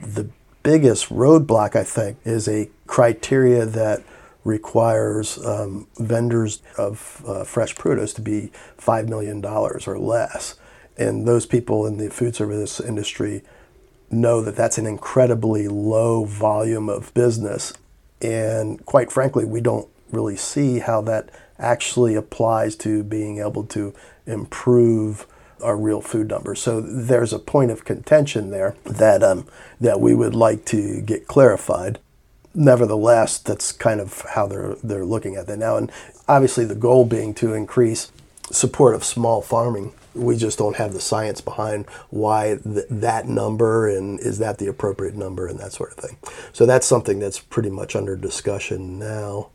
the biggest roadblock, I think, is a criteria that requires um, vendors of uh, fresh produce to be $5 million or less. And those people in the food service industry know that that's an incredibly low volume of business. And quite frankly, we don't really see how that actually applies to being able to improve our real food numbers. So there's a point of contention there that um, that we would like to get clarified nevertheless, that's kind of how they're they're looking at that now. And obviously, the goal being to increase support of small farming. We just don't have the science behind why th- that number and is that the appropriate number and that sort of thing. So that's something that's pretty much under discussion now.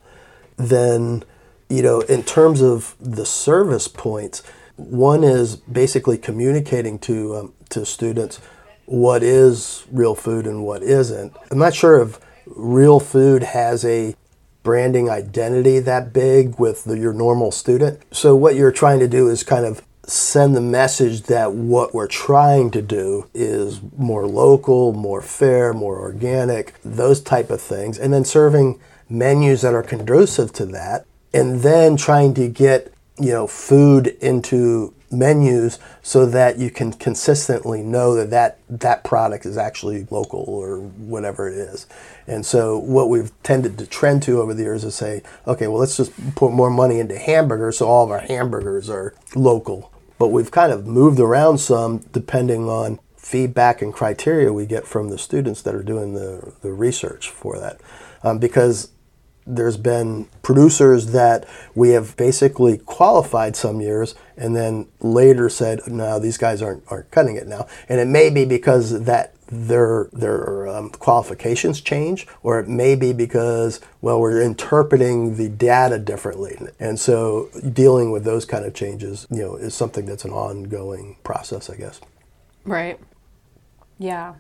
Then, you know, in terms of the service points, one is basically communicating to um, to students what is real food and what isn't. I'm not sure if real food has a branding identity that big with the, your normal student. So what you're trying to do is kind of send the message that what we're trying to do is more local, more fair, more organic, those type of things, and then serving menus that are conducive to that, and then trying to get you know food into menus so that you can consistently know that that, that product is actually local or whatever it is. And so what we've tended to trend to over the years is say, okay, well, let's just put more money into hamburgers so all of our hamburgers are local. But we've kind of moved around some depending on feedback and criteria we get from the students that are doing the, the research for that. Um, because there's been producers that we have basically qualified some years and then later said, no, these guys aren't, aren't cutting it now. And it may be because that their, their um, qualifications change, or it may be because, well, we're interpreting the data differently. And so dealing with those kind of changes, you know, is something that's an ongoing process, I guess. Right. Yeah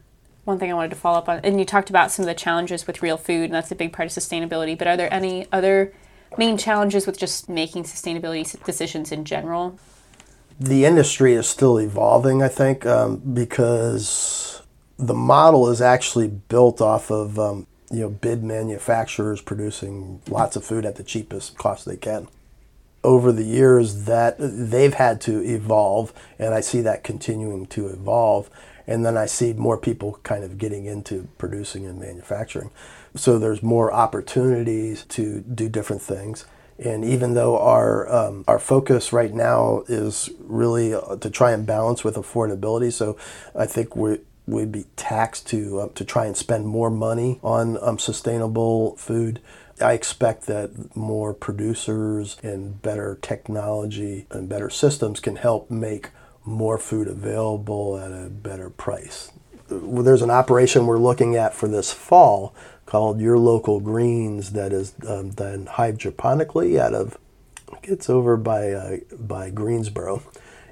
one thing I wanted to follow up on, and you talked about some of the challenges with real food, and that's a big part of sustainability. But are there any other main challenges with just making sustainability decisions in general? The industry is still evolving, I think, um, because the model is actually built off of um, you know bid manufacturers producing lots of food at the cheapest cost they can. Over the years, that they've had to evolve, and I see that continuing to evolve and then I see more people kind of getting into producing and manufacturing. So there's more opportunities to do different things. And even though our um, our focus right now is really uh, to try and balance with affordability, so I think we we'd be taxed to uh, to try and spend more money on um, sustainable food. I expect that more producers and better technology and better systems can help make more food available at a better price. There's an operation we're looking at for this fall called Your Local Greens that is um, done hydroponically out of it's over by uh, by Greensboro,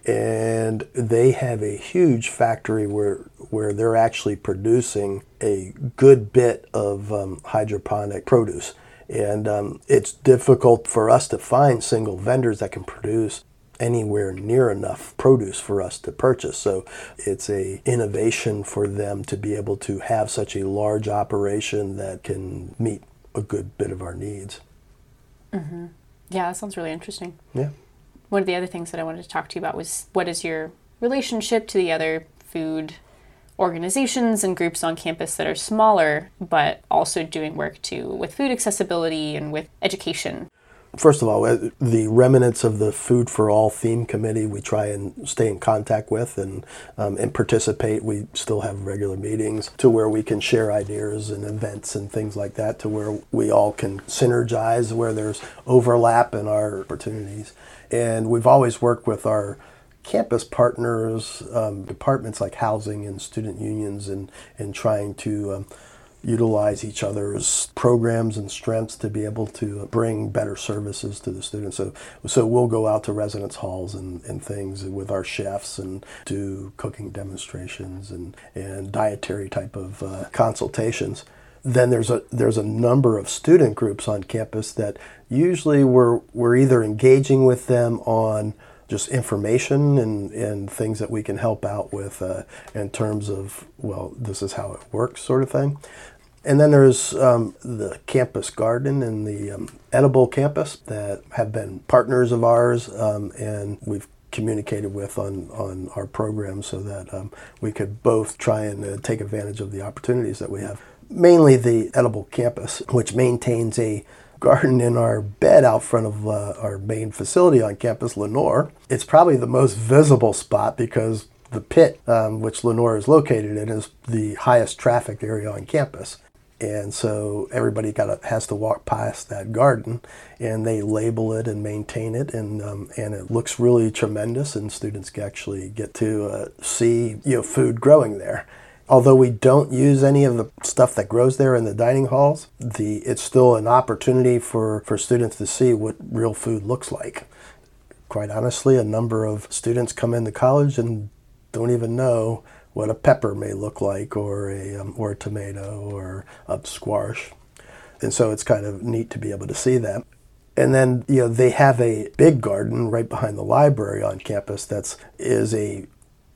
and they have a huge factory where where they're actually producing a good bit of um, hydroponic produce. And um, it's difficult for us to find single vendors that can produce anywhere near enough produce for us to purchase. So it's a innovation for them to be able to have such a large operation that can meet a good bit of our needs. Mm-hmm. Yeah, that sounds really interesting. Yeah. One of the other things that I wanted to talk to you about was what is your relationship to the other food organizations and groups on campus that are smaller but also doing work too with food accessibility and with education First of all, uh, the remnants of the Food for All theme committee we try and stay in contact with and, um, and participate. We still have regular meetings to where we can share ideas and events and things like that to where we all can synergize where there's overlap in our opportunities. And we've always worked with our campus partners, um, departments like housing and student unions, and, and trying to um, utilize each other's programs and strengths to be able to bring better services to the students. So, so we'll go out to residence halls and, and things with our chefs and do cooking demonstrations and, and dietary type of uh, consultations. Then there's a there's a number of student groups on campus that usually we're we're either engaging with them on just information and, and things that we can help out with uh, in terms of, well, this is how it works, sort of thing. And then there's um, the campus garden and the um, edible campus that have been partners of ours, um, and we've communicated with on, on our program so that um, we could both try and uh, take advantage of the opportunities that we have. Mainly the edible campus, which maintains a garden in our bed out front of uh, our main facility on campus, Lenoir. It's probably the most visible spot because the pit, um, which Lenoir is located in, is the highest traffic area on campus. And so everybody got has to walk past that garden, and they label it and maintain it, and um, and it looks really tremendous. And students actually get to uh, see you know food growing there although we don't use any of the stuff that grows there in the dining halls, the it's still an opportunity for, for students to see what real food looks like. Quite honestly, a number of students come into college and don't even know what a pepper may look like or a, um, or a tomato or a squash. And so it's kind of neat to be able to see that. And then, you know, they have a big garden right behind the library on campus that's is a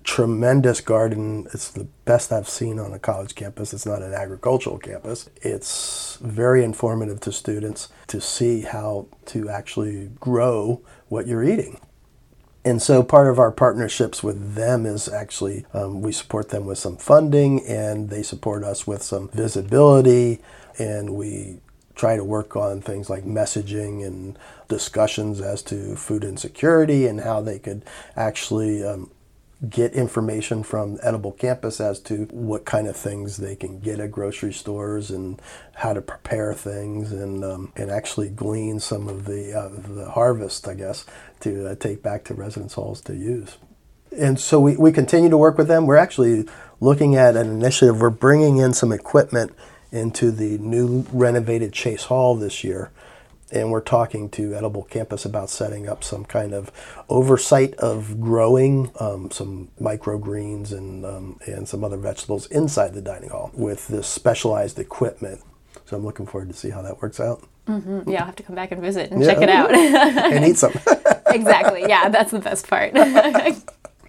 tremendous garden. It's the best I've seen on a college campus. It's not an agricultural campus. It's very informative to students to see how to actually grow what you're eating. And so part of our partnerships with them is actually um, we support them with some funding and they support us with some visibility. And we try to work on things like messaging and discussions as to food insecurity and how they could actually um, get information from Edible Campus as to what kind of things they can get at grocery stores and how to prepare things and um, and actually glean some of the uh, the harvest, I guess, to uh, take back to residence halls to use. And so we, we continue to work with them. We're actually looking at an initiative. We're bringing in some equipment into the new renovated Chase Hall this year and we're talking to Edible Campus about setting up some kind of oversight of growing um, some microgreens and um, and some other vegetables inside the dining hall with this specialized equipment. So I'm looking forward to see how that works out. Mm-hmm. Yeah, I'll have to come back and visit and yeah. check it out (laughs) and eat some. (laughs) exactly. Yeah, that's the best part. (laughs) and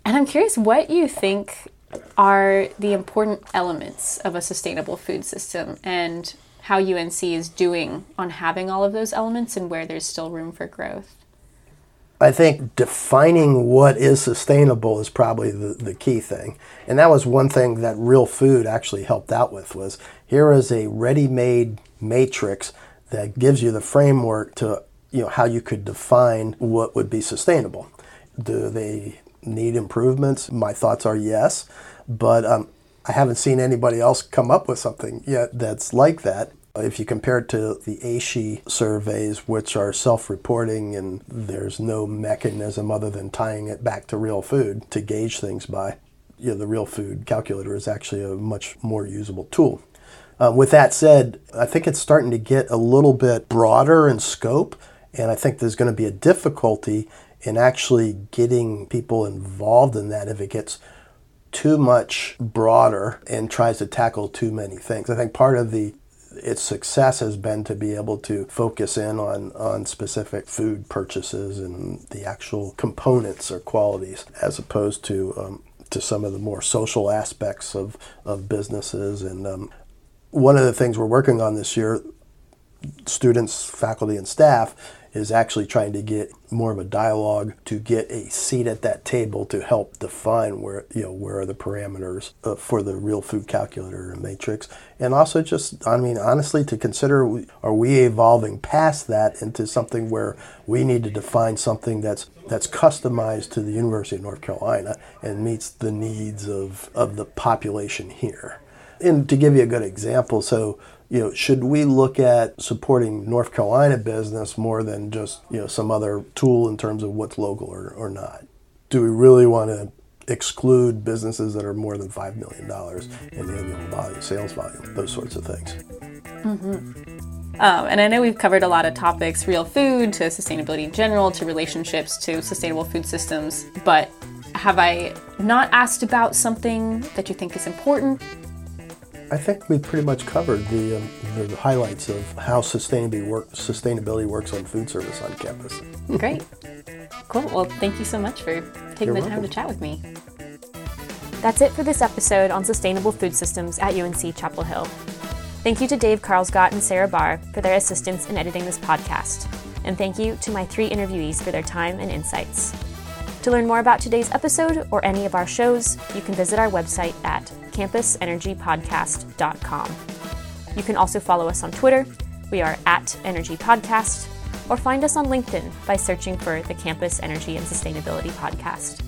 I'm curious what you think are the important elements of a sustainable food system and how UNC is doing on having all of those elements and where there's still room for growth? I think defining what is sustainable is probably the, the key thing. And that was one thing that Real Food actually helped out with was here is a ready-made matrix that gives you the framework to you know how you could define what would be sustainable. Do they need improvements? My thoughts are yes, but um, I haven't seen anybody else come up with something yet that's like that. If you compare it to the AASHE surveys, which are self reporting and there's no mechanism other than tying it back to real food to gauge things by, you know, the real food calculator is actually a much more usable tool. Uh, with that said, I think it's starting to get a little bit broader in scope, and I think there's going to be a difficulty in actually getting people involved in that if it gets too much broader and tries to tackle too many things. I think part of the its success has been to be able to focus in on, on specific food purchases and the actual components or qualities as opposed to um, to some of the more social aspects of, of businesses and um, one of the things we're working on this year students faculty and staff is actually trying to get more of a dialogue to get a seat at that table to help define where you know where are the parameters uh, for the real food calculator and matrix. And also just i mean honestly to consider are we evolving past that into something where we need to define something that's that's customized to the university of north carolina and meets the needs of of the population here and to give you a good example so you know, should we look at supporting North Carolina business more than just, you know, some other tool in terms of what's local or, or not? Do we really want to exclude businesses that are more than $5 million in annual volume, sales volume, those sorts of things? Mm-hmm. Um, and I know we've covered a lot of topics real food to sustainability in general to relationships to sustainable food systems, but have I not asked about something that you think is important I think we pretty much covered the, um, the highlights of how sustainability, work, sustainability works on food service on campus. (laughs) Great. Cool. Well, thank you so much for taking You're the welcome. time to chat with me. That's it for this episode on sustainable food systems at UNC Chapel Hill. Thank you to Dave Karlsgodt and Sarah Barr for their assistance in editing this podcast. And thank you to my three interviewees for their time and insights. To learn more about today's episode or any of our shows, you can visit our website at campusenergypodcast.com. You can also follow us on Twitter. We are at Energy Podcast, or find us on LinkedIn by searching for the Campus Energy and Sustainability Podcast.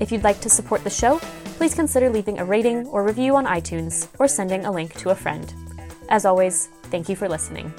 If you'd like to support the show, please consider leaving a rating or review on iTunes or sending a link to a friend. As always, thank you for listening.